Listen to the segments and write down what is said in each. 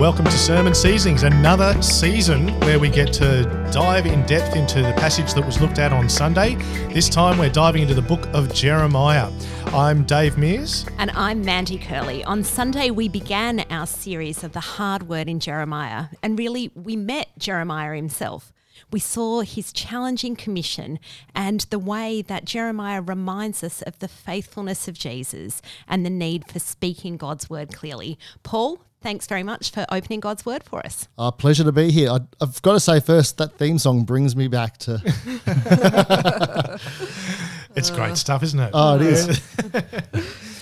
Welcome to Sermon Seasonings, another season where we get to dive in depth into the passage that was looked at on Sunday. This time we're diving into the book of Jeremiah. I'm Dave Mears. And I'm Mandy Curley. On Sunday, we began our series of the hard word in Jeremiah, and really, we met Jeremiah himself. We saw his challenging commission and the way that Jeremiah reminds us of the faithfulness of Jesus and the need for speaking God's word clearly. Paul, thanks very much for opening God's word for us. Uh, pleasure to be here. I, I've got to say first, that theme song brings me back to. It's great stuff, isn't it? Oh, it is.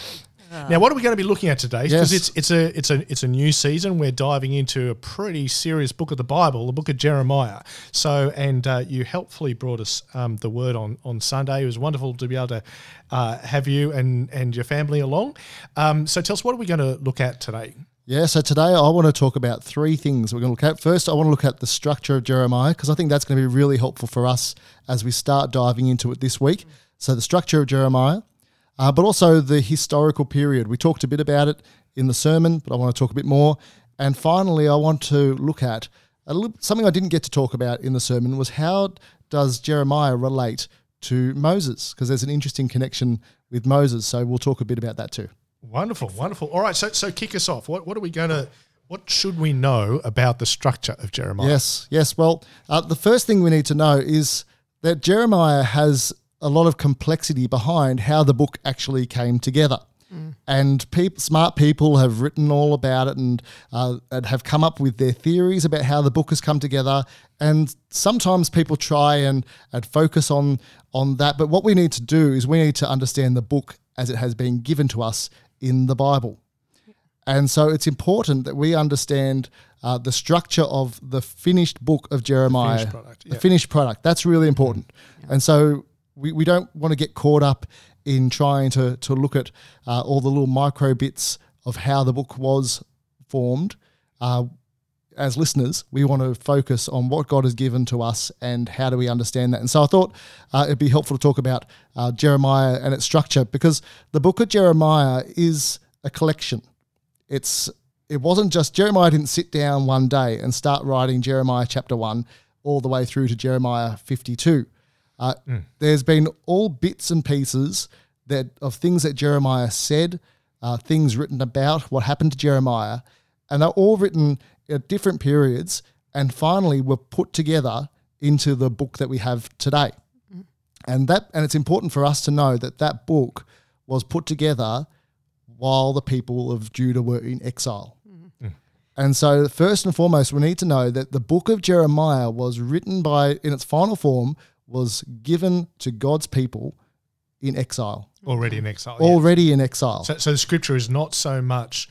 Now, what are we going to be looking at today? Because Yes. it's it's a it's a it's a new season. We're diving into a pretty serious book of the Bible, the book of Jeremiah. So, and uh, you helpfully brought us um, the word on on Sunday. It was wonderful to be able to uh, have you and and your family along. Um, so, tell us what are we going to look at today? Yeah, so today I want to talk about three things we're going to look at. First, I want to look at the structure of Jeremiah because I think that's going to be really helpful for us as we start diving into it this week. So, the structure of Jeremiah, uh, but also the historical period. We talked a bit about it in the sermon, but I want to talk a bit more. And finally, I want to look at little, something I didn't get to talk about in the sermon was how does Jeremiah relate to Moses? Because there's an interesting connection with Moses. So, we'll talk a bit about that too. Wonderful, wonderful. All right, so so kick us off. What what are we going to what should we know about the structure of Jeremiah? Yes, yes. Well, uh, the first thing we need to know is that Jeremiah has a lot of complexity behind how the book actually came together. And peop smart people have written all about it and, uh, and have come up with their theories about how the book has come together. And sometimes people try and, and focus on, on that. But what we need to do is we need to understand the book as it has been given to us in the Bible. And so it's important that we understand uh, the structure of the finished book of Jeremiah, finished product, the yeah. finished product. That's really important. And so we, we don't want to get caught up in trying to, to look at uh, all the little micro bits of how the book was formed. Uh, as listeners, we want to focus on what God has given to us and how do we understand that. And so I thought uh, it'd be helpful to talk about uh, Jeremiah and its structure because the book of Jeremiah is a collection. It's it wasn't just Jeremiah didn't sit down one day and start writing Jeremiah chapter one all the way through to Jeremiah fifty two. Uh, There's been all bits and pieces that of things that Jeremiah said, uh, things written about what happened to Jeremiah, and they're all written at different periods, and finally were put together into the book that we have today. Mm. And that and it's important for us to know that that book was put together while the people of Judah were in exile. Mm-hmm. Mm. And so, first and foremost, we need to know that the book of Jeremiah was written by, in its final form, was given to God's people in exile, Already in exile. yeah. already in exile. So, so the scripture is not so much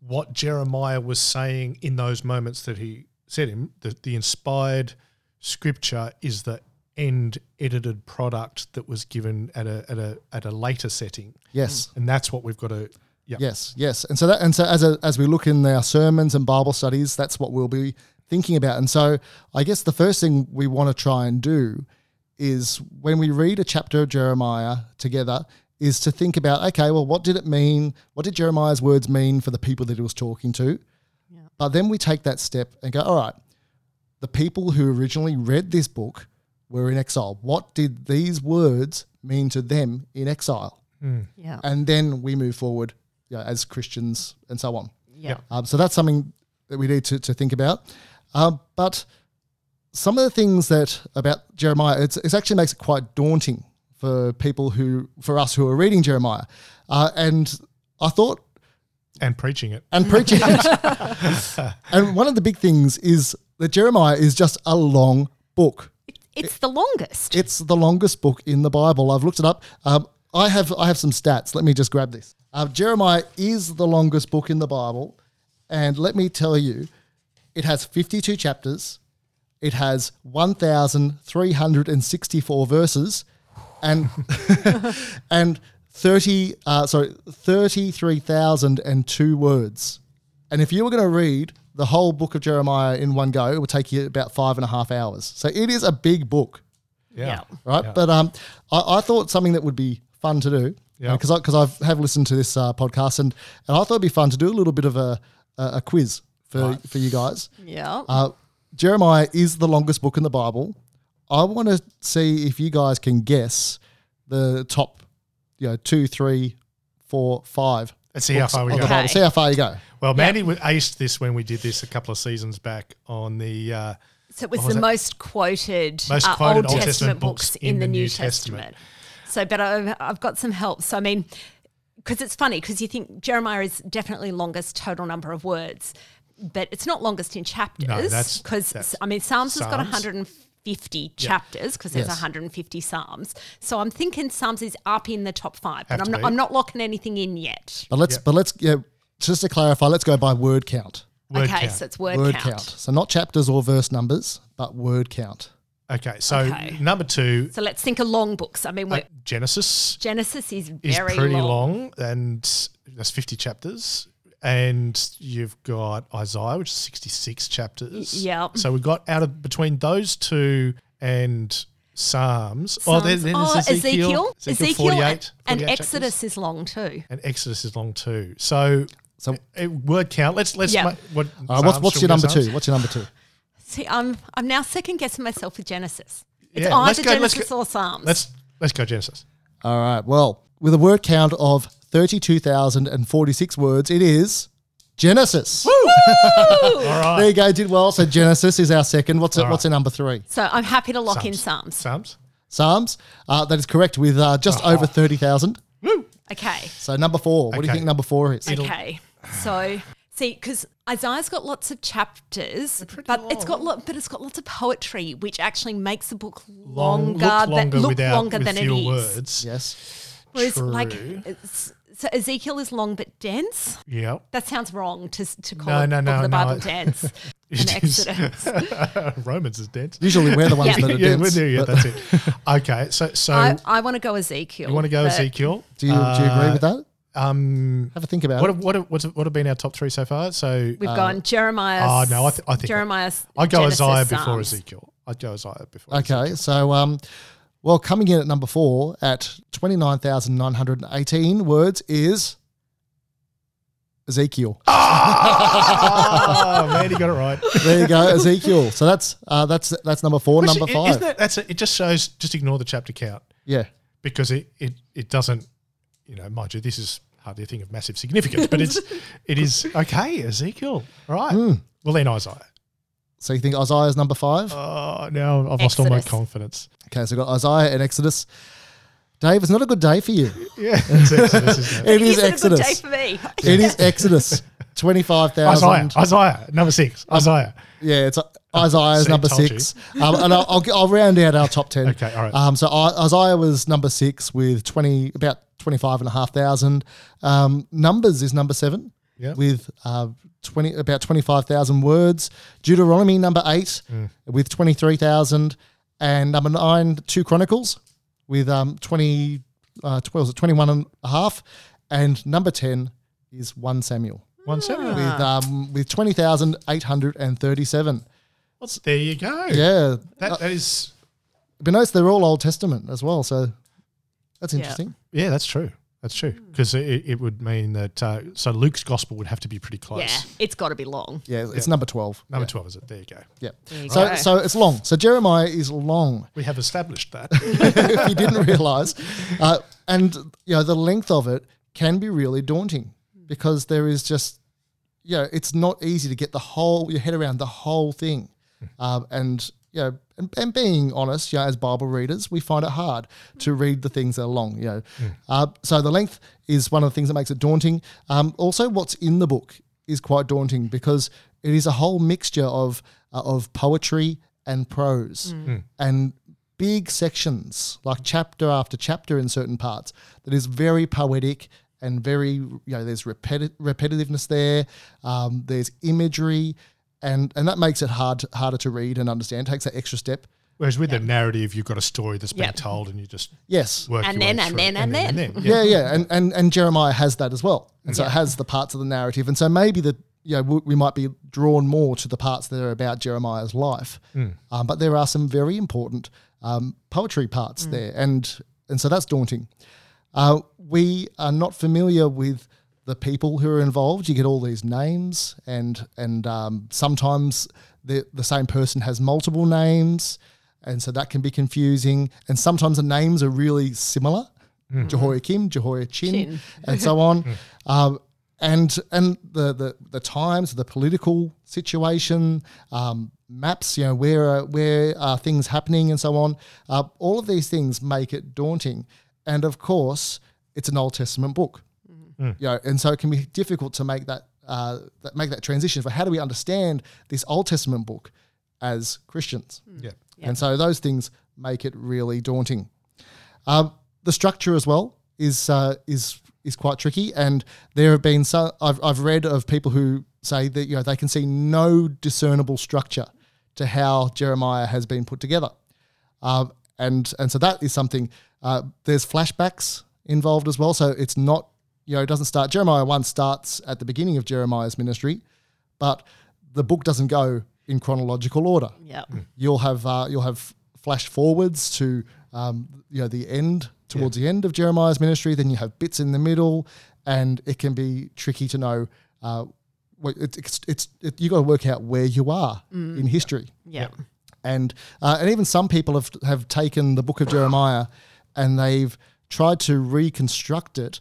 what Jeremiah was saying in those moments that he said him. that the inspired scripture is the end edited product that was given at a at a at a later setting, yes. Mm. and that's what we've got to. Yeah. Yes, yes, and so that and so as a, as we look in our sermons and Bible studies, that's what we'll be thinking about. And so I guess the first thing we want to try and do is when we read a chapter of Jeremiah together, is to think about okay, well, what did it mean? What did Jeremiah's words mean for the people that he was talking to? But then we take that step and go, all right, the people who originally read this book were in exile. What did these words mean to them in exile? Yeah. and then we move forward you know, as Christians and so on. Yeah. Um, so that's something that we need to, to think about. Um, but some of the things that about Jeremiah, it's, it actually makes it quite daunting for people who, for us who are reading Jeremiah. Uh, and I thought, And preaching it. and preaching it. and one of the big things is that Jeremiah is just a long book. It's the longest. It's the longest book in the Bible. I've looked it up. Um, I have I have some stats. Let me just grab this. Uh, Jeremiah is the longest book in the Bible, and let me tell you, it has 52 chapters. It has 1,364 verses, and and 30 uh, sorry 33,002 words. And if you were going to read the whole book of Jeremiah in one go, it would take you about five and a half hours. So it is a big book Yeah. right? But um, I, I thought something that would be fun to do Yeah. because because I, have have listened to this uh, podcast and and I thought it'd be fun to do a little bit of a a, a quiz for for you guys. Yeah. Uh, Jeremiah is the longest book in the Bible. I want to see if you guys can guess the top, you know, two, three, four, five. Let's see how books far we of go. the Bible. Okay. See how far you go. Well, Mandy w aced this when we did this a couple of seasons back on the. Uh, So it was, What was the it? most quoted, Most uh, quoted Old, Testament, books in, the New Testament. Testament. So, but I've, I've got some help. So, I mean, because it's funny because you think Jeremiah is definitely longest total number of words, but it's not longest in chapters. that's- because that's I mean, Psalms, has got Psalms. 150 chapters because there's Yes. 150 Psalms. So I'm thinking Psalms is up in the top five, but I'm not. I'm not locking anything in yet. But let's, Yeah. but let's, yeah, just to clarify, let's go by word count. word okay, count. so it's word, Word count. count. So not chapters or verse numbers, but word count. Okay, so Okay. number two, So let's think of long books. I mean, uh, we're, Genesis Genesis is is pretty long. long. and that's 50 chapters. And you've got Isaiah, which is 66 chapters. Y- yeah. So we've got out of between those two and Psalms. Oh, then, then Oh, there's Ezekiel. Ezekiel, 48, and, and Exodus chapters. is long too. And Exodus is long too. So, So, uh, word count. Let's let's Yeah. ma- what all right, what's, what's your number Psalms? two? What's your number two? See, I'm I'm now second guessing myself with Genesis. It's Yeah, let's either go- let's Genesis go- or Psalms. Let's let's go Genesis. All right. Well, with a word count of 32,046 words, it is Genesis. All right. There you go. Did well. So Genesis is our second. What's it, All what's in number three? so I'm happy to lock in Psalms. Psalms. Psalms. Uh, that is correct with uh, just over 30,000. Okay. So number four. What do you Okay. think number four is? Okay. So see, because Isaiah's got lots of chapters, but it's got lo- but it's got lots of poetry, which actually makes the book Long, longer, look than longer look without longer with than it fewer words. Yes. Whereas, like, True. it's, so Ezekiel is long but dense. Yep. That sounds wrong to to call No, it no, no, the no, Bible it- dense and It is. Exodus. Romans is dense. Usually we're the ones Yeah. that are yeah, dense. we're there, yeah, that's it. Okay, so so I, I want to go Ezekiel. you want to go Ezekiel? do you, do you agree with that? Um, Have a think about what it. have, what have, what have been our top three so far? So We've gone Jeremiah. oh no, I, th- I think Jeremiah's. I'd go Genesis, Isaiah before Psalms. Ezekiel. I'd go Isaiah before. Okay, so um, well, coming in at number four at twenty nine thousand nine hundred and eighteen words is Ezekiel. oh man, you got it right. There you go, Ezekiel. So that's uh, that's that's number four. Which, number i- five. Isn't it, that's it. It just shows. Just ignore the chapter count yeah, because it, it it doesn't. You know, mind you, this is hardly a thing of massive significance, but it's it is okay. Ezekiel, all right. Hmm. Well, then Isaiah. So you think Isaiah's number five? Oh, now I've lost all my confidence. Okay, so we've got Isaiah and Exodus. Dave, it's not a good day for you. Yeah, it's Exodus, isn't it? It is Isn't it a good day Exodus. for me. It is Exodus. Twenty five Isaiah. Isaiah, number six. Isaiah. Yeah, it's uh, Isaiah's See, number six, um, and I'll, I'll, I'll round out our top ten. Okay, all right. Um, so I, Isaiah was number six with twenty about twenty five and a half thousand. Um, Numbers is number seven Yeah. with uh, twenty about twenty five thousand words. Deuteronomy number eight Mm. with twenty three thousand, and number nine two Chronicles with um twenty uh, what was it twenty one and a half, and number ten is one Samuel One seven. with um with twenty thousand eight hundred and thirty seven. What's there? You go. Yeah, That, that is. but notice they're all Old Testament as well, so that's Yeah. interesting. Yeah, that's true. That's true because it, it would mean that uh, so Luke's gospel would have to be pretty close. Yeah, it's got to be long. Yeah, it's number twelve. Number yeah. twelve is it? There you go. Yeah. There you So go. so it's long. So Jeremiah is long. We have established that. if you didn't realize, uh, and you know the length of it can be really daunting because there is just you know it's not easy to get the whole your head around the whole thing, um, and you know. And, and being honest, you know, as Bible readers, we find it hard to read the things that are long. You know, uh, so the length is one of the things that makes it daunting. Um, also, what's in the book is quite daunting because it is a whole mixture of uh, of poetry and prose, and big sections, like chapter after chapter in certain parts, that is very poetic and very, you know, there's repeti- repetitiveness there, um, there's imagery, and, and that makes it hard harder to read and understand, takes that extra step. Whereas with the narrative, you've got a story that's been told, and you just Yes. work And your way then, and through then, it. and then. Yeah, yeah. And, and, and Jeremiah has that as well. And so it has the parts of the narrative. And so maybe the, you know, we- we might be drawn more to the parts that are about Jeremiah's life. Um, but there are some very important um, poetry parts there. And, and so that's daunting. Uh, we are not familiar with the people who are involved. You get all these names, and and um, sometimes the the same person has multiple names, and so that can be confusing. And sometimes the names are really similar, Jehoiakim, Jehoiachin, Chin. and so on. um, and and the, the the times, the political situation, um, maps, you know, where are, where are things happening, and so on. Uh, all of these things make it daunting, and of course, it's an Old Testament book. You know, and so it can be difficult to make that uh, that make that transition. For how do we understand this Old Testament book as Christians? Yeah. And so those things make it really daunting. Um, the structure as well is uh, is is quite tricky, and there have been some I've I've read of people who say that you know they can see no discernible structure to how Jeremiah has been put together, um, and and so that is something. Uh, there's flashbacks involved as well, so it's not you know it doesn't start. Jeremiah one starts at the beginning of Jeremiah's ministry, but the book doesn't go in chronological order Yeah. you'll have uh, you'll have flash forwards to um, you know the end towards the end of Jeremiah's ministry. Then you have bits in the middle, and it can be tricky to know. Uh, what it's it's, it's it, you got to work out where you are in history, Yeah. and uh, and even some people have have taken the book of Jeremiah, and they've tried to reconstruct it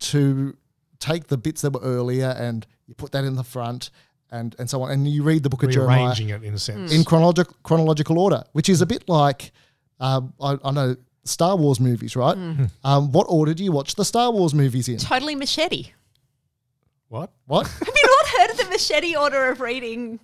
to take the bits that were earlier and you put that in the front. And, and so on, and you read the book of Jeremiah Rearranging it in a sense. in chronological chronological order, which is a bit like um, I, I know Star Wars movies, right? Um, what order do you watch the Star Wars movies in? Totally machete. what? What? Have you not heard of the machete order of reading,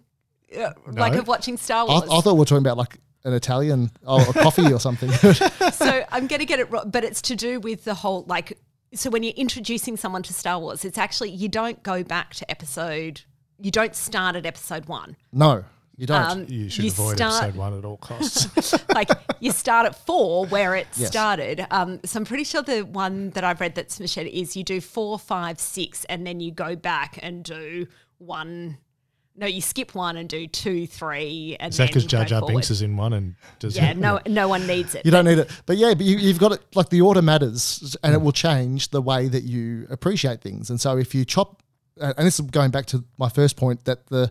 uh, like of watching Star Wars? I thought we were talking about like an Italian or a coffee or something. so I'm going to get it wrong, but it's to do with the whole like. So when you're introducing someone to Star Wars, it's actually you don't go back to episode. You don't start at episode one. no, you don't. Um, You should you avoid start- episode one at all costs. like you start at four where it Yes. started. Um, so I'm pretty sure the one that I've read that's machete is you do four, five, six, and then you go back and do one. No, you skip one and do two, three, and Is that then because Jar Jar. Binks is in one and does Yeah, no, no one needs it. you don't need it, but yeah, but you, you've got it. Like the order matters, and it will change the way that you appreciate things. And so if you chop, uh, and this is going back to my first point that the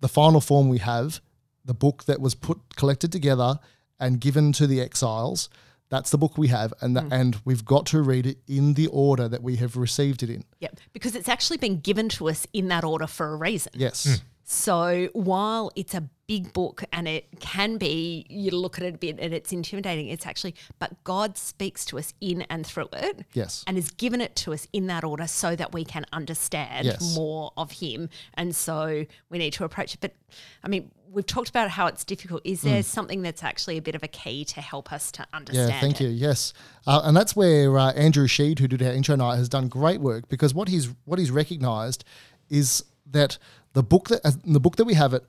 the final form we have, the book that was put collected together and given to the exiles, that's the book we have, and the, mm. and we've got to read it in the order that we have received it in. Yeah, because it's actually been given to us in that order for a reason. Yes. Hmm. So while it's a big book and it can be, you look at it a bit and it's intimidating, it's actually, but God speaks to us in and through it. Yes. And has given it to us in that order so that we can understand Yes. more of Him. And so we need to approach it. But I mean, we've talked about how it's difficult. Is there something that's actually a bit of a key to help us to understand? Mm. Yeah, thank it? you. Yes, uh, and that's where uh, Andrew Shead, who did our intro night, has done great work because what he's what he's recognised is that the book that as- the book that we have it,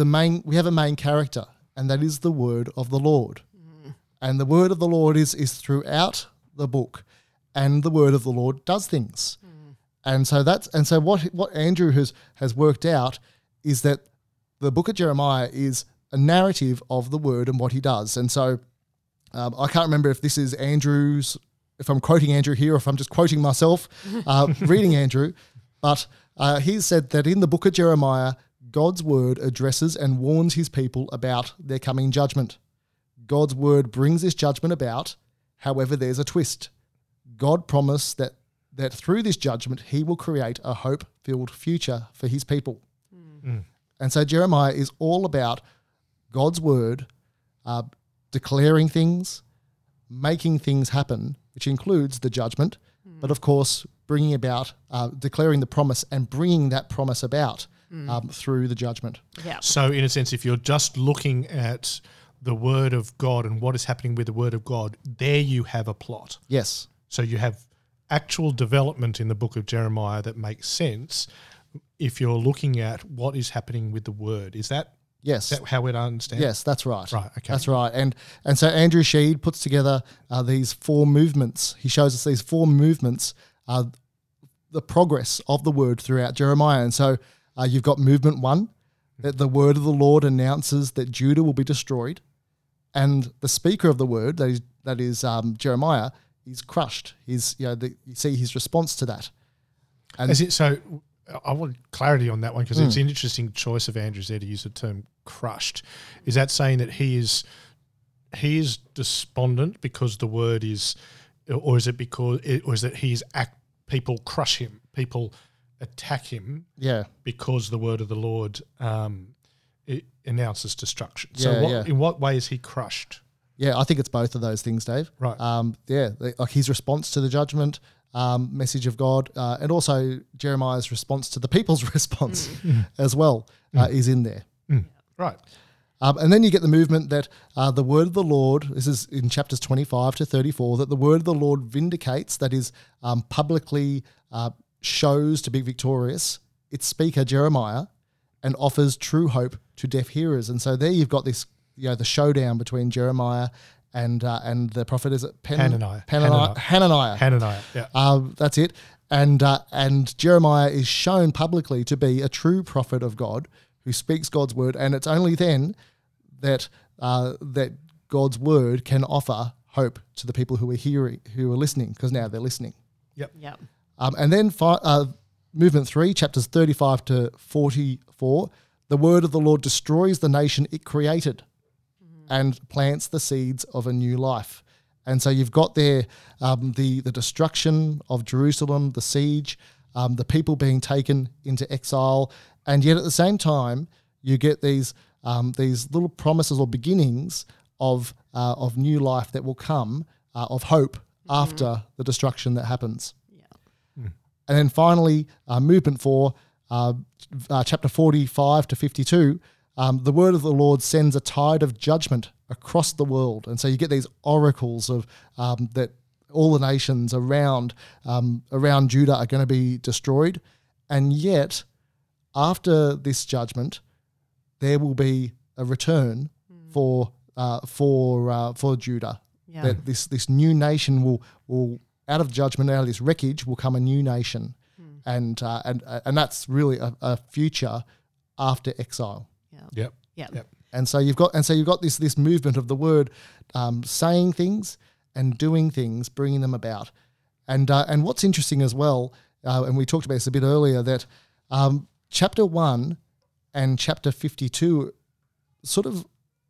the main we have a main character, and that is the word of the Lord, and the word of the Lord is is throughout the book, and the word of the Lord does things, and so that's and so what what Andrew has has worked out is that the book of Jeremiah is a narrative of the word and what he does, and so. Um, I can't remember if this is Andrew's, if I'm quoting Andrew here, or if I'm just quoting myself, uh, reading Andrew. But uh, he said that in the book of Jeremiah, God's word addresses and warns his people about their coming judgment. God's word brings this judgment about. However, there's a twist. God promised that that through this judgment, he will create a hope-filled future for his people. And so Jeremiah is all about God's word uh, declaring things, making things happen, which includes the judgment, but of course, bringing about, uh, declaring the promise and bringing that promise about um, through the judgment. Yeah. So, in a sense, if you're just looking at the Word of God and what is happening with the Word of God, there you have a plot. Yes. So you have actual development in the book of Jeremiah that makes sense if you're looking at what is happening with the Word. Is that, Yes. is that how we'd understand? Yes, that's right. Right, okay. That's right. And and so Andrew Shead puts together uh, these four movements. He shows us these four movements, uh, the progress of the word throughout Jeremiah. And so uh, you've got movement one, that the word of the Lord announces that Judah will be destroyed, and the speaker of the word, that is that is um, Jeremiah, is crushed. He's you know the, you see his response to that. And As it, so I want clarity on that one because Hmm. it's an interesting choice of Andrews there to use the term crushed. Is that saying that he is he is despondent because the word is, or is it because, or is it he's act, people crush him, people attack him yeah, because the word of the Lord um, it announces destruction. So Yeah, what, yeah. in what way is he crushed? yeah, I think it's both of those things, Dave. Right. Um, yeah, like his response to the judgment um, message of God, uh, and also Jeremiah's response to the people's response as well uh, is in there. Right. Um, and then you get the movement that uh, the word of the Lord, this is in chapters 25 to 34, that the word of the Lord vindicates, that is, um, publicly uh, shows to be victorious its speaker, Jeremiah, and offers true hope to deaf hearers. And so there you've got this, you know, the showdown between Jeremiah and uh, and the prophet, is it Pen- Hananiah. Hananiah. Hananiah. Hananiah. Yeah. Um, that's it. And uh, and Jeremiah is shown publicly to be a true prophet of God who speaks God's word, and it's only then that uh, that God's word can offer hope to the people who are hearing, who are listening, because now they're listening. Yep. Yep. Um, and then fi- uh, movement three, chapters thirty-five to forty-four, the word of the Lord destroys the nation it created, and plants the seeds of a new life. And so you've got there um, the the destruction of Jerusalem, the siege, um, the people being taken into exile, and yet at the same time you get these um, these little promises or beginnings of uh, of new life that will come uh, of hope after the destruction that happens. And then finally, uh, movement four, uh, uh, chapter 45 to 52, um, the word of the Lord sends a tide of judgment across the world. And so you get these oracles of um, that all the nations around um, around Judah are going to be destroyed. And yet, after this judgment, there will be a return for uh, for uh, for Judah. Yeah. That this this new nation will will out of judgment, out of this wreckage, will come a new nation, and uh, and uh, and that's really a, a future after exile. Yeah. Yep. Yep. Yep. And so you've got and so you've got this this movement of the word um, saying things and doing things, bringing them about. And uh, and what's interesting as well, uh, and we talked about this a bit earlier, that um, chapter one and chapter fifty two, sort of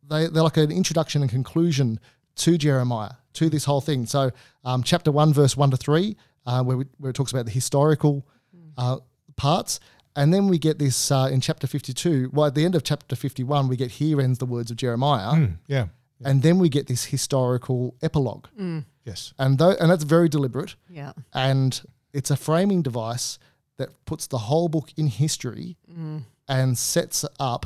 they they're like an introduction and conclusion to Jeremiah to this whole thing. So um, chapter one, verse one to three, uh, where we, where it talks about the historical uh, parts. And then we get this uh, in chapter 52. Well, at the end of chapter 51, we get here ends the words of Jeremiah. Mm, yeah. And then we get this historical epilogue. Yes. And, tho- and that's very deliberate. Yeah. And it's a framing device that puts the whole book in history and sets up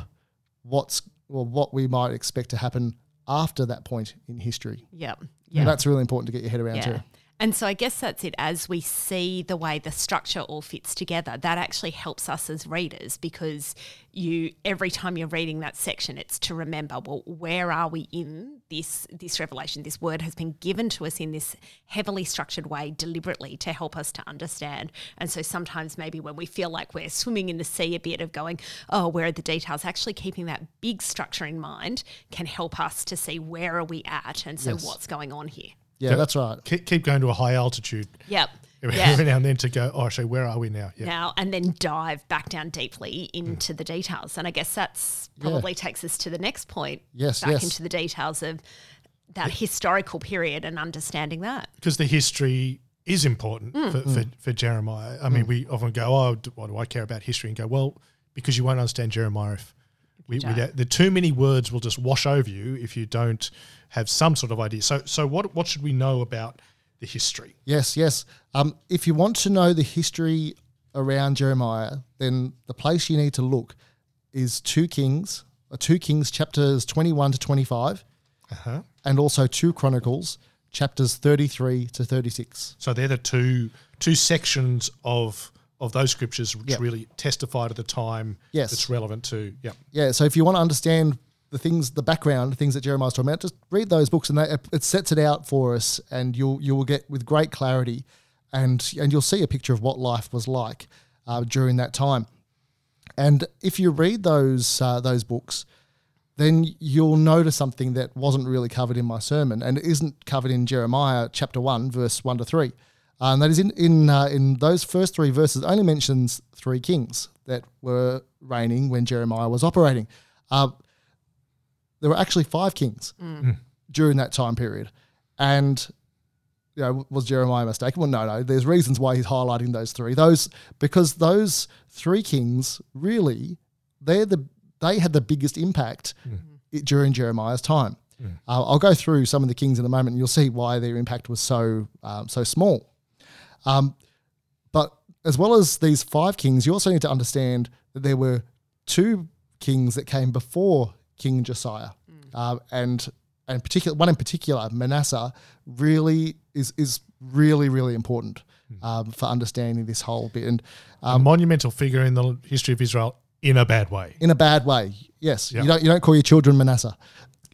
what's well, what we might expect to happen after that point in history. Yep. And Yeah. that's really important to get your head around Yeah. too. And so I guess that's it. As we see the way the structure all fits together, that actually helps us as readers because you every time you're reading that section, it's to remember, well, where are we in this this revelation? This word has been given to us in this heavily structured way, deliberately to help us to understand. And so sometimes maybe when we feel like we're swimming in the sea a bit of going, oh, where are the details? Actually keeping that big structure in mind can help us to see where are we at and so Yes. what's going on here. Yeah, that's right. Keep, keep going to a high altitude Yep. every, Yeah. every now and then to go, oh, actually, where are we now? Yeah. Now and then dive back down deeply into the details. And I guess that's probably takes us to the next point. Yes, Back yes. into the details of that historical period and understanding that. Because the history is important Mm. for, for, for Jeremiah. I mean, we often go, oh, d- why do I care about history? And go, well, because you won't understand Jeremiah if we, we don't. don't- the too many words will just wash over you if you don't have some sort of idea. So, so what what should we know about the history? Yes, yes. Um, if you want to know the history around Jeremiah, then the place you need to look is two Kings, uh, two Kings chapters twenty-one to twenty-five, Uh-huh. and also two Chronicles chapters thirty-three to thirty-six. So they're the two two sections of of those scriptures which Yep. really testify to the time Yes. that's relevant to. Yeah. Yeah. So if you want to understand the things, the background, the things that Jeremiah's talking about, just read those books, and they, it sets it out for us, and you'll you will get with great clarity, and and you'll see a picture of what life was like uh, during that time. And if you read those uh, those books, then you'll notice something that wasn't really covered in my sermon, and isn't covered in Jeremiah chapter one, verse one to three. Uh, and that is in in uh, in those first three verses only mentions three kings that were reigning when Jeremiah was operating. Uh, there were actually five kings during that time period, and you know, was Jeremiah mistaken? Well, no, no. There's reasons why he's highlighting those three. Those because those three kings really they're the they had the biggest impact i- during Jeremiah's time. Uh, I'll go through some of the kings in a moment, and you'll see why their impact was so um, so small. Um, but as well as these five kings, you also need to understand that there were two kings that came before King Josiah, um, and and particular one in particular, Manasseh, really is is really really important um, for understanding this whole bit. And a monumental figure in the history of Israel in a bad way. in a bad way, yes, Yep. you don't you don't call your children Manasseh.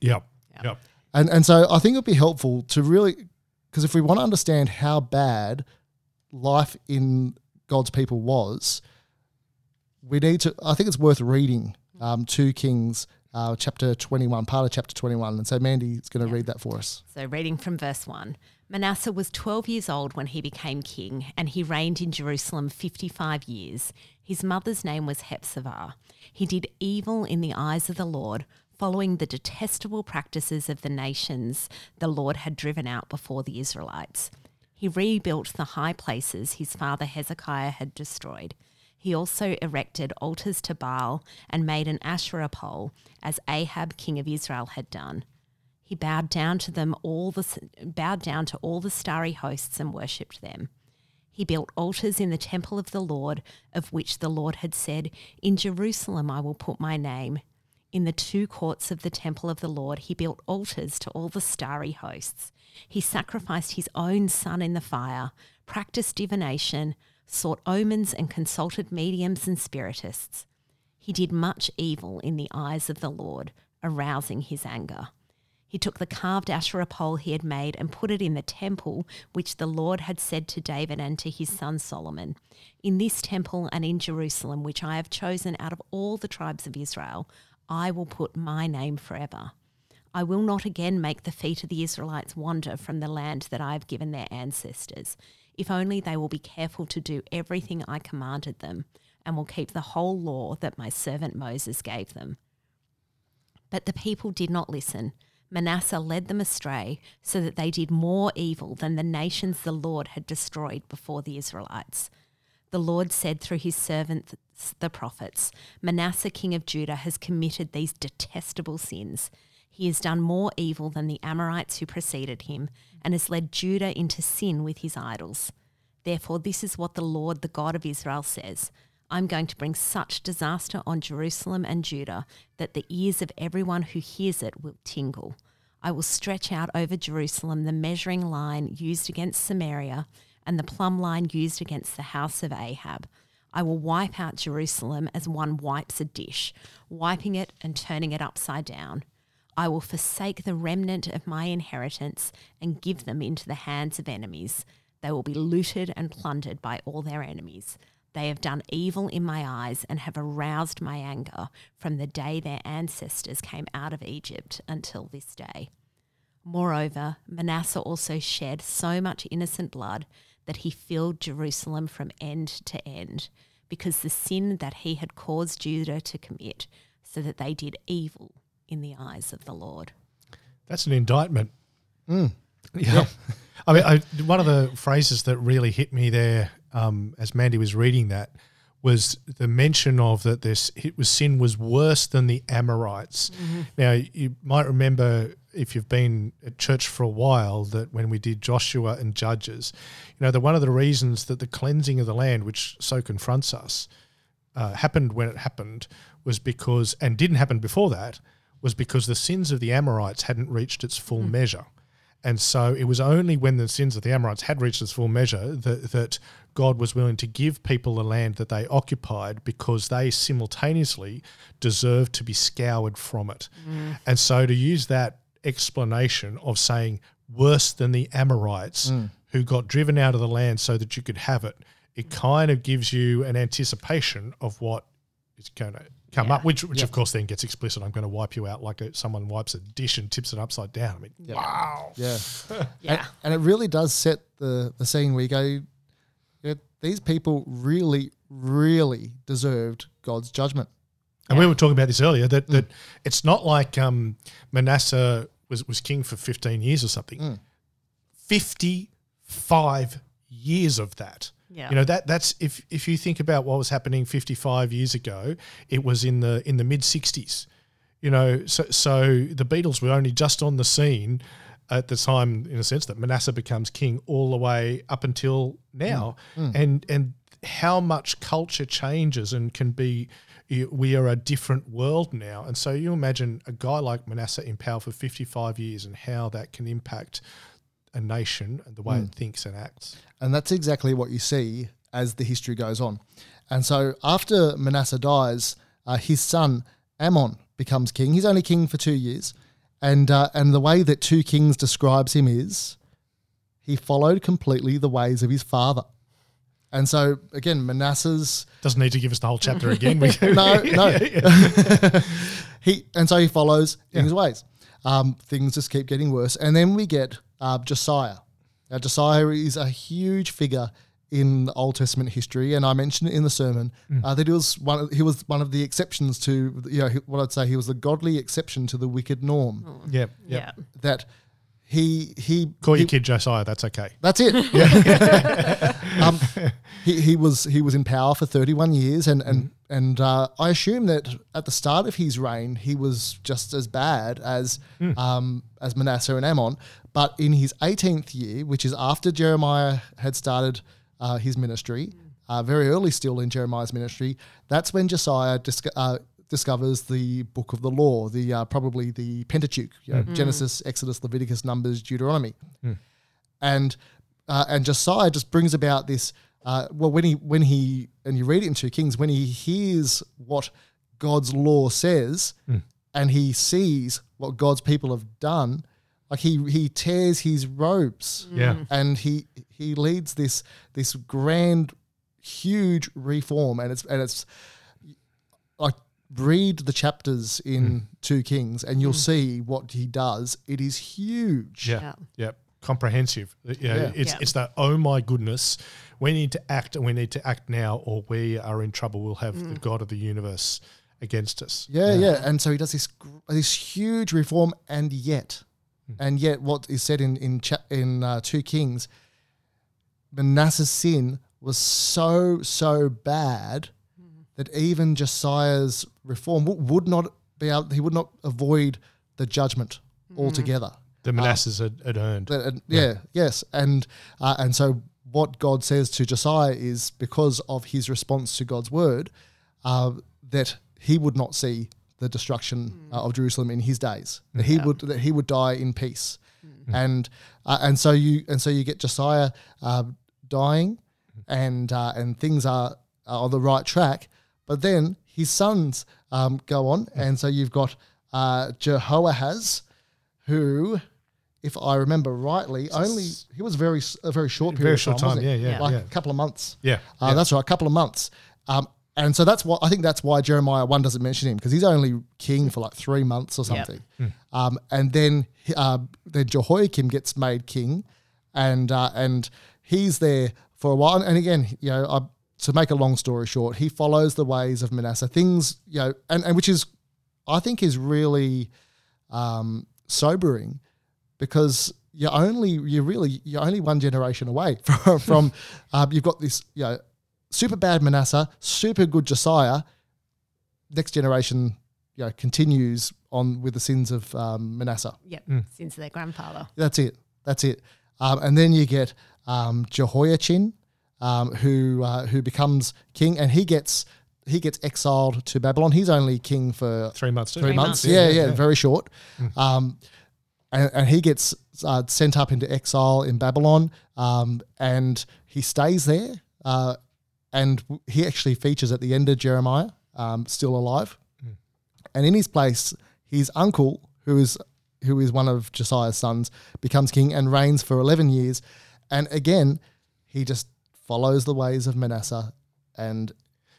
Yep. Yep. And and so I think it'd be helpful to really because if we want to understand how bad life in God's people was, we need to. I think it's worth reading um, two Kings, uh, chapter twenty-one, part of chapter twenty-one. And so Mandy is going to read that for us. So, reading from verse 1 Manasseh was 12 years old when he became king, and he reigned in Jerusalem 55 years. His mother's name was Hephzibah. He did evil in the eyes of the Lord, following the detestable practices of the nations the Lord had driven out before the Israelites. He rebuilt the high places his father Hezekiah had destroyed. He also erected altars to Baal and made an Asherah pole, as Ahab king of Israel had done. He bowed down to them all the bowed down to all the starry hosts and worshipped them. He built altars in the temple of the Lord, of which the Lord had said, "In Jerusalem I will put my name." In the two courts of the temple of the Lord, he built altars to all the starry hosts. He sacrificed his own son in the fire, practiced divination, sought omens, and consulted mediums and spiritists. He did much evil in the eyes of the Lord, arousing his anger. He took the carved Asherah pole he had made and put it in the temple which the Lord had said to David and to his son Solomon In this temple and in Jerusalem, which I have chosen out of all the tribes of Israel, I will put my name forever. I will not again make the feet of the Israelites wander from the land that I have given their ancestors, if only they will be careful to do everything I commanded them, and will keep the whole law that my servant Moses gave them. But the people did not listen. Manasseh led them astray, so that they did more evil than the nations the Lord had destroyed before the Israelites. The Lord said through his servants, the prophets, Manasseh, king of Judah, has committed these detestable sins. He has done more evil than the Amorites who preceded him, and has led Judah into sin with his idols. Therefore, this is what the Lord, the God of Israel, says I'm going to bring such disaster on Jerusalem and Judah that the ears of everyone who hears it will tingle. I will stretch out over Jerusalem the measuring line used against Samaria and the plumb line used against the house of Ahab. I will wipe out Jerusalem as one wipes a dish, wiping it and turning it upside down. I will forsake the remnant of my inheritance and give them into the hands of enemies. They will be looted and plundered by all their enemies. They have done evil in my eyes and have aroused my anger from the day their ancestors came out of Egypt until this day. Moreover, Manasseh also shed so much innocent blood that he filled Jerusalem from end to end, because the sin that he had caused Judah to commit, so that they did evil in the eyes of the Lord. That's an indictment. Yeah. I mean, I, one of the phrases that really hit me there um, as Mandy was reading that was the mention of that this it was sin was worse than the Amorites. Now you might remember if you've been at church for a while that when we did Joshua and Judges, you know that one of the reasons that the cleansing of the land, which so confronts us, uh, happened when it happened was because and didn't happen before that was because the sins of the Amorites hadn't reached its full hmm. measure. And so it was only when the sins of the Amorites had reached its full measure that, that God was willing to give people the land that they occupied because they simultaneously deserved to be scoured from it. Mm. And so to use that explanation of saying worse than the Amorites mm. who got driven out of the land so that you could have it, it mm. kind of gives you an anticipation of what is going to come Yeah. up, which which of course then gets explicit. I'm going to wipe you out like a, someone wipes a dish and tips it upside down. I mean, wow. Yeah. Yeah. And it really does set the, the scene where you go, yeah, these people really, really deserved God's judgment. And we were talking about this earlier that, that it's not like um, Manasseh was, was king for 15 years or something. 55 years of that. Yeah. You know that that's if if you think about what was happening 55 years ago, it was in the in the mid 60s. You know, so so the Beatles were only just on the scene at the time, in a sense, that Manasseh becomes king all the way up until now, mm. Mm. and and how much culture changes and can be. We are a different world now, and so you imagine a guy like Manasseh in power for 55 years, and how that can impact a nation and the way it thinks and acts. And that's exactly what you see as the history goes on. And so after Manasseh dies, uh, his son Amon becomes king. He's only king for two years. And, uh, and the way that 2 Kings describes him is he followed completely the ways of his father. And so, again, Manasseh's Doesn't need to give us the whole chapter again. No, no. he and so he follows in his ways. Um, things just keep getting worse, and then we get uh, Josiah. Now, Josiah is a huge figure in Old Testament history, and I mentioned it in the sermon uh, that he was one. Of, he was one of the exceptions to, you know, what I'd say he was the godly exception to the wicked norm. yeah, yeah. Yeah. That he he Call he, your kid Josiah. That's okay. that's it. um, he, he was he was in power for 31 years, and and and uh, I assume that at the start of his reign, he was just as bad as um, as Manasseh and Amon. But in his 18th year, which is after Jeremiah had started uh, his ministry, uh, very early still in Jeremiah's ministry, that's when Josiah disco- uh, discovers the book of the law, the uh, probably the Pentateuch, you know, Genesis, Exodus, Leviticus, Numbers, Deuteronomy. And uh, and Josiah just brings about this. Uh, well, when he when he and you read it in Two Kings, when he hears what God's law says, hmm. and he sees what God's people have done, like he he tears his robes, mm. Yeah. and he he leads this this grand, huge reform, and it's and it's like read the chapters in hmm. Two Kings, and you'll hmm. see what he does. It is huge. Yeah. Yeah. Yeah. Comprehensive. Uh, You know, Yeah. It's Yeah. it's that oh my goodness, we need to act and we need to act now or we are in trouble. We'll have the God of the universe against us. Yeah, yeah, And so he does this this huge reform, and yet, and yet, what is said in in cha- in uh, Two Kings, Manasseh's sin was so so bad that even Josiah's reform would not be able. He would not avoid the judgment altogether. The Manassehs had, had earned. That- and- yeah, yes, and uh, and so what God says to Josiah is because of his response to God's word, uh, that he would not see the destruction uh, of Jerusalem in his days. That he would that he would die in peace, and uh, and so you and so you get Josiah uh, dying, and uh, and things are, are on the right track, but then his sons um, go on, and so you've got uh, Jehoahaz, who if I remember rightly, only he was very a very short period, Very of short time, time, he? yeah, yeah, like yeah. a couple of months. Yeah, uh, yeah. that's right, a couple of months. Um, and so that's why I think that's why Jeremiah one doesn't mention him because he's only king for like three months or Yep. something. Hmm. Um, and then uh, then Jehoiakim gets made king, and uh, and he's there for a while. And, and again, you know, I, to make a long story short, he follows the ways of Manasseh. Things, you know, and, and which is, I think, is really um, sobering because you're only you're really you're only one generation away from, from um, you've got this you know super bad Manasseh, super good Josiah. Next generation, you know, continues on with the sins of um, Manasseh. Yep. of their grandfather. That's it. That's it. Um, and then you get um, Jehoiachin, um, who uh, who becomes king, and he gets he gets exiled to Babylon. He's only king for Three months. Too. three, Three months. months. Yeah, yeah, very short. Um, and, and he gets uh, sent up into exile in Babylon, um, and he stays there. Uh, and he actually features at the end of Jeremiah, um, still alive. And in his place, his uncle, who is who is one of Josiah's sons, becomes king and reigns for eleven years. And again, he just follows the ways of Manasseh, and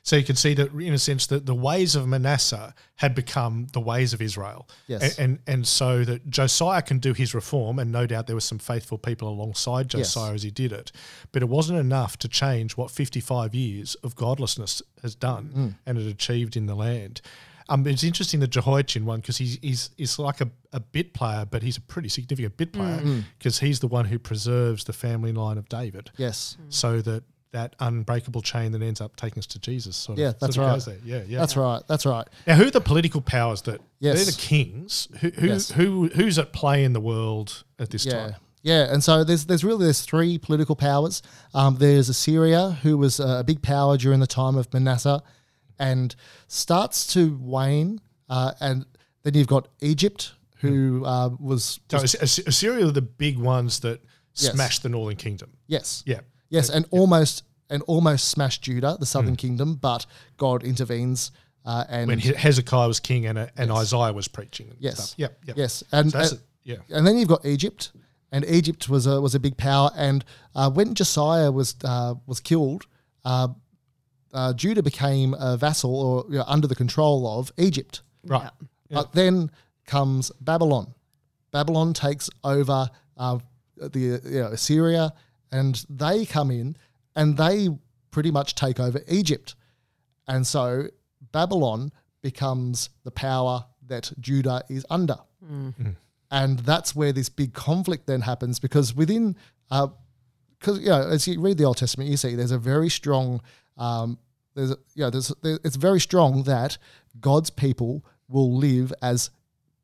So you can see that in a sense that the ways of Manasseh had become the ways of Israel. Yes. And, and and so that Josiah can do his reform, and no doubt there were some faithful people alongside Yes. Josiah as he did it, but it wasn't enough to change what 55 years of godlessness has done Mm. and it achieved in the land. Um, it's interesting the Jehoiachin one because he's, he's he's like a, a bit player, but he's a pretty significant bit player Mm. because he's the one who preserves the family line of David Yes. so that that unbreakable chain that ends up taking us to Jesus sort Yeah, of, that's sort of right. there. Yeah, yeah. That's right. That's right. Now, who are the political powers that Yes. they're the kings? Who who, Yes. who who's at play in the world at this Yeah. time? Yeah, and so there's there's really there's three political powers. Um, there's Assyria, who was a big power during the time of Manasseh, and starts to wane. Uh, and then you've got Egypt, who uh, was, So As- As- Assyria are the big ones that Yes. smashed the northern kingdom. yes, Yeah. Yes, and almost and almost smashed Judah, the southern kingdom, but God intervenes uh, and When Hezekiah was king and, uh, and Isaiah was preaching. And Yes. Stuff. Yep. Yep. yes, and So that's and, it. Yeah. and then you've got Egypt, and Egypt was a was a big power. And uh, when Josiah was uh, was killed, uh, uh, Judah became a vassal or you know, under the control of Egypt. Right. But then comes Babylon. Babylon takes over uh, the you know, Assyria, and they come in and they pretty much take over Egypt. And so Babylon becomes the power that Judah is under. Mm. And that's where this big conflict then happens because within, uh, because you know, as you read the Old Testament, you see there's a very strong, um, there's a, you know, there's there, it's very strong that God's people will live as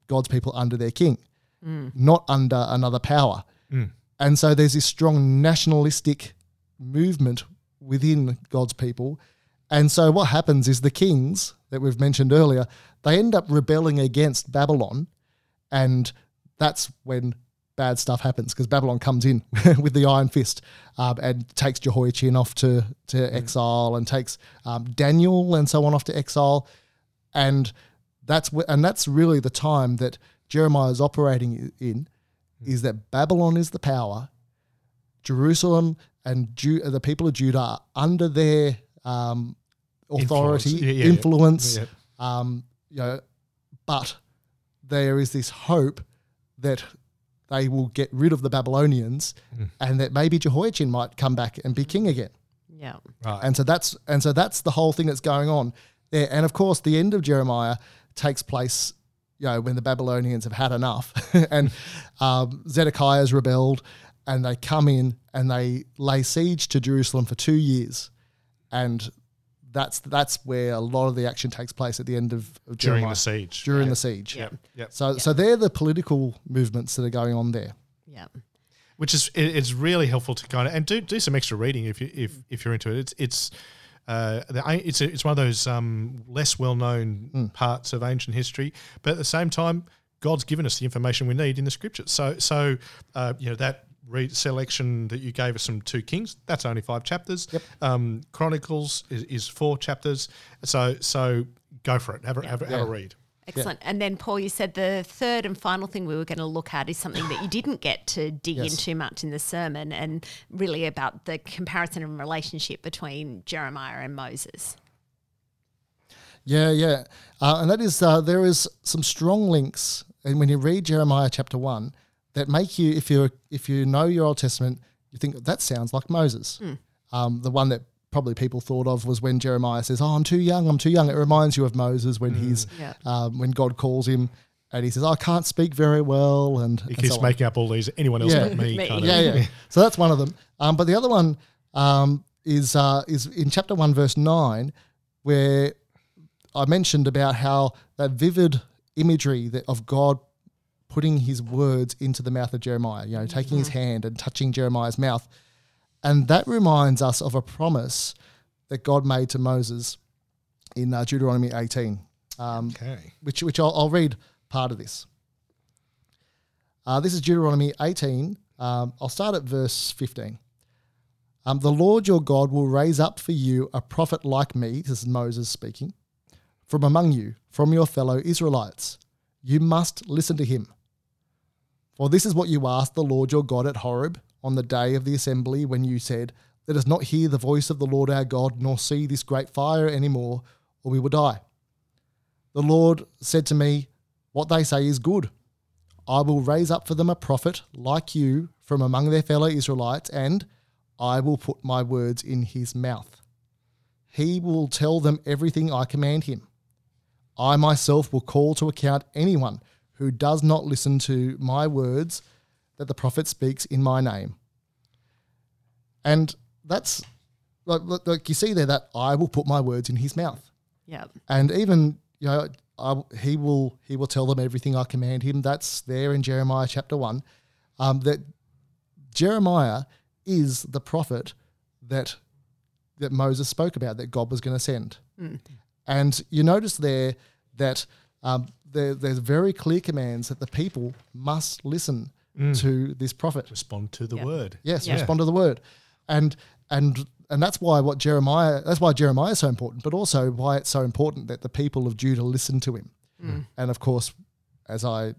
God's people under their king, mm. not under another power. Mm. And so there's this strong nationalistic movement within God's people. And so what happens is the kings that we've mentioned earlier, they end up rebelling against Babylon. And that's when bad stuff happens because Babylon comes in with the iron fist um, and takes Jehoiachin off to, to exile and takes um, Daniel and so on off to exile. And that's wh- and that's really the time that Jeremiah is operating in, is that Babylon is the power, Jerusalem and Ju- the people of Judah are under their um, authority, Influence. Yeah, yeah, yeah. influence. Yeah. Um, you know, but there is this hope that they will get rid of the Babylonians, Mm. and that maybe Jehoiachin might come back and be king again. Yeah. Right. And so that's and so that's the whole thing that's going on there. And of course, the end of Jeremiah takes place, you know, when the Babylonians have had enough, and um, Zedekiah's rebelled, and they come in and they lay siege to Jerusalem for two years, and that's that's where a lot of the action takes place at the end of, of During Jeremiah, the siege. during the siege. Yep. Yep. So so they're the political movements that are going on there. Yeah. which is it, it's really helpful to kind of and do do some extra reading if you if if you're into it. It's it's uh, the, it's a, it's one of those um, less well known parts of ancient history, but at the same time, God's given us the information we need in the scriptures. So so uh, you know that. Read selection that you gave us from two kings. That's only five chapters. Yep. Um, Chronicles is, is four chapters. So so go for it. Have a, have, a have a read. Excellent. And then, Paul, you said the third and final thing we were going to look at is something that you didn't get to dig Yes. in too much in the sermon, and really about the comparison and relationship between Jeremiah and Moses. Yeah, yeah, uh, and that is uh, there is some strong links, and when you read Jeremiah chapter one, that make you if you if you know your Old Testament, you think that sounds like Moses. Um, the one that probably people thought of was when Jeremiah says, "Oh, I'm too young. I'm too young." It reminds you of Moses when he's Yeah. um, when God calls him, and he says, "I can't speak very well," and, He and keeps so making up all these. Anyone else Yeah. but me? Me. Kind of. Yeah, yeah. so that's one of them. Um, but the other one um, is uh, is in chapter one, verse nine, where I mentioned about how that vivid imagery that of God putting His words into the mouth of Jeremiah. You know, taking His hand and touching Jeremiah's mouth, and that reminds us of a promise that God made to Moses in uh, Deuteronomy eighteen. Um, Okay. which which I'll, I'll read part of this. Uh, this is Deuteronomy 18. Um, I'll start at verse 15. Um, the Lord your God will raise up for you a prophet like me, this is Moses speaking, from among you, from your fellow Israelites. You must listen to him. For this is what you asked the Lord your God at Horeb on the day of the assembly when you said, let us not hear the voice of the Lord our God, nor see this great fire anymore, or we will die. The Lord said to me, What they say is good. I will raise up for them a prophet like you from among their fellow Israelites, and I will put my words in his mouth. He will tell them everything I command him. I myself will call to account anyone who does not listen to my words that the prophet speaks in my name. And that's like, like you see there that I will put my words in his mouth. Yeah. And even you know, I, he will he will tell them everything I command him. That's there in Jeremiah chapter one. Um, that Jeremiah is the prophet that that Moses spoke about that God was going to send. And you notice there that um, there, there's very clear commands that the people must listen to this prophet. Respond to the Yeah. word. Yes, Yeah. respond to the word, and and and that's why what Jeremiah that's why Jeremiah is so important, but also why it's so important that the people of Judah listen to him. And of course, as I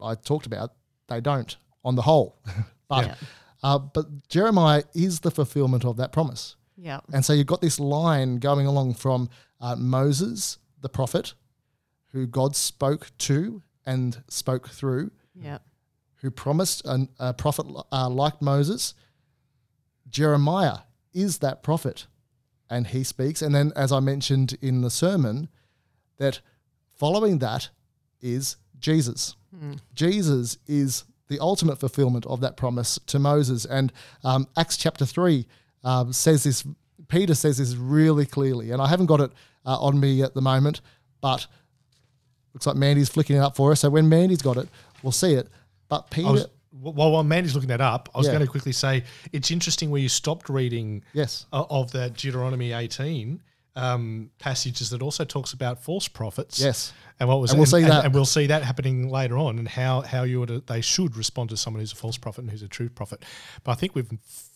I talked about, they don't on the whole, but Yeah. uh, but Jeremiah is the fulfillment of that promise. Yeah. And so you've got this line going along from uh, Moses, the prophet, who God spoke to and spoke through, Yeah. Who promised an, a prophet uh, like Moses. Jeremiah is that prophet, and he speaks. And then, as I mentioned in the sermon, that following that is Jesus. Jesus is the ultimate fulfillment of that promise to Moses. And um, Acts chapter 3 um, says this, Peter says this really clearly. And I haven't got it uh, on me at the moment, but looks like Mandy's flicking it up for us. So when Mandy's got it, we'll see it. But Peter, was, while, while Mandy's looking that up, I was Yeah. going to quickly say it's interesting where you stopped reading yes, of that Deuteronomy 18 um, passages that also talks about false prophets. Yes. And what was And we'll see that. and we'll see that happening later on, and how how you would they should respond to someone who's a false prophet and who's a true prophet. But I think we've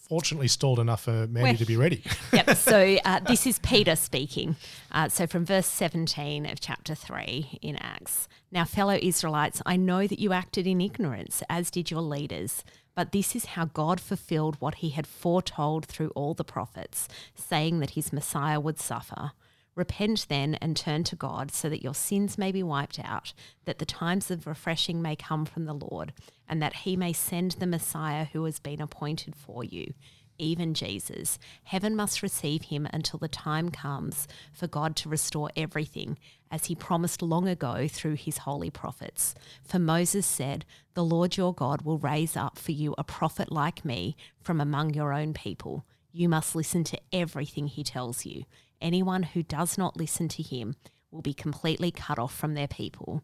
fortunately stalled enough for Mandy We're- to be ready. yep. So uh, this is Peter speaking. Uh, so from verse 17 of chapter 3 in Acts. Now, fellow Israelites, I know that you acted in ignorance, as did your leaders. But this is how God fulfilled what he had foretold through all the prophets, saying that his Messiah would suffer. Repent then and turn to God so that your sins may be wiped out, that the times of refreshing may come from the Lord, and that he may send the Messiah who has been appointed for you, even Jesus. Heaven must receive him until the time comes for God to restore everything, as he promised long ago through his holy prophets. For Moses said, The Lord your God will raise up for you a prophet like me from among your own people. You must listen to everything he tells you. Anyone who does not listen to him will be completely cut off from their people.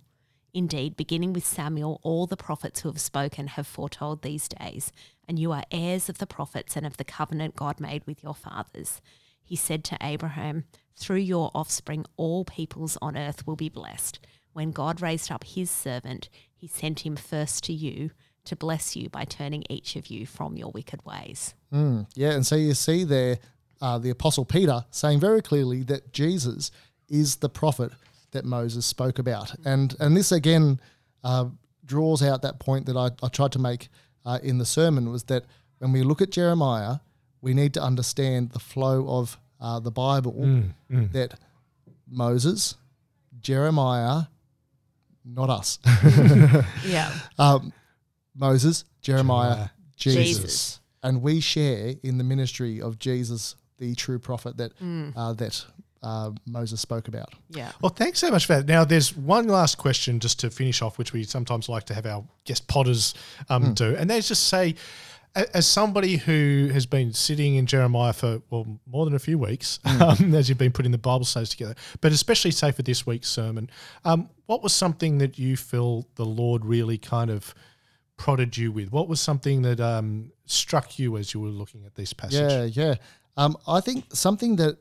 Indeed, beginning with Samuel, all the prophets who have spoken have foretold these days, and you are heirs of the prophets and of the covenant God made with your fathers. He said to Abraham, Through your offspring, all peoples on earth will be blessed. When God raised up his servant, he sent him first to you to bless you by turning each of you from your wicked ways. Hmm. Yeah, and so you see there uh, the Apostle Peter saying very clearly that Jesus is the prophet that Moses spoke about. And, and this again uh, draws out that point that I, I tried to make uh, in the sermon was that when we look at Jeremiah, we need to understand the flow of uh, the Bible that Moses, Jeremiah, not us, Yeah. um, Moses, Jeremiah, Jeremiah, Jesus. Jesus. and we share in the ministry of Jesus, the true prophet that uh, that uh, Moses spoke about. Yeah. Well, thanks so much for that. Now, there's one last question just to finish off, which we sometimes like to have our guest potters um, do, and they just say, as somebody who has been sitting in Jeremiah for well more than a few weeks, um, as you've been putting the Bible studies together, but especially say for this week's sermon, um, what was something that you feel the Lord really kind of prodded you with? What was something that um, struck you as you were looking at this passage? Yeah, yeah. Um, I think something that,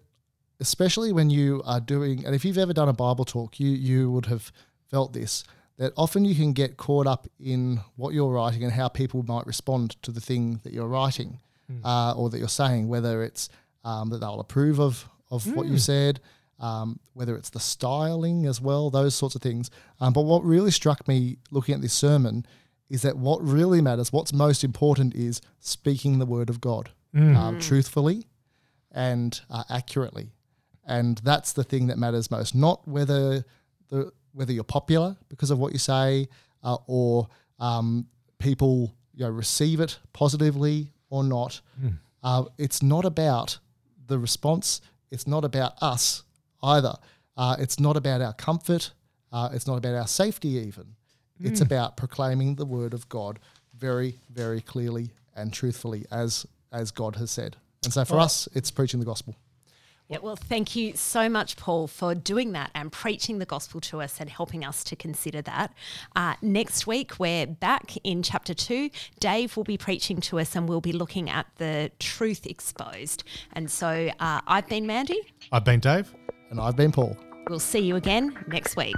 especially when you are doing, and if you've ever done a Bible talk, you you would have felt this. That often you can get caught up in what you're writing and how people might respond to the thing that you're writing uh, or that you're saying, whether it's um, that they'll approve of of what you said, um, whether it's the styling as well, those sorts of things. Um, but what really struck me looking at this sermon is that what really matters, what's most important, is speaking the word of God um, truthfully, and uh, accurately. And that's the thing that matters most. Not whether the whether you're popular because of what you say, uh, or um, people you know receive it positively or not. Uh, it's not about the response. It's not about us either. Uh, it's not about our comfort. Uh, it's not about our safety even. It's about proclaiming the word of God very, very clearly and truthfully as as God has said. And so for us, it's preaching the gospel. Yeah, well, thank you so much, Paul, for doing that and preaching the gospel to us and helping us to consider that. Uh, next week, we're back in chapter two. Dave will be preaching to us and we'll be looking at the truth exposed. And so uh, I've been Mandy. I've been Dave. And I've been Paul. We'll see you again next week.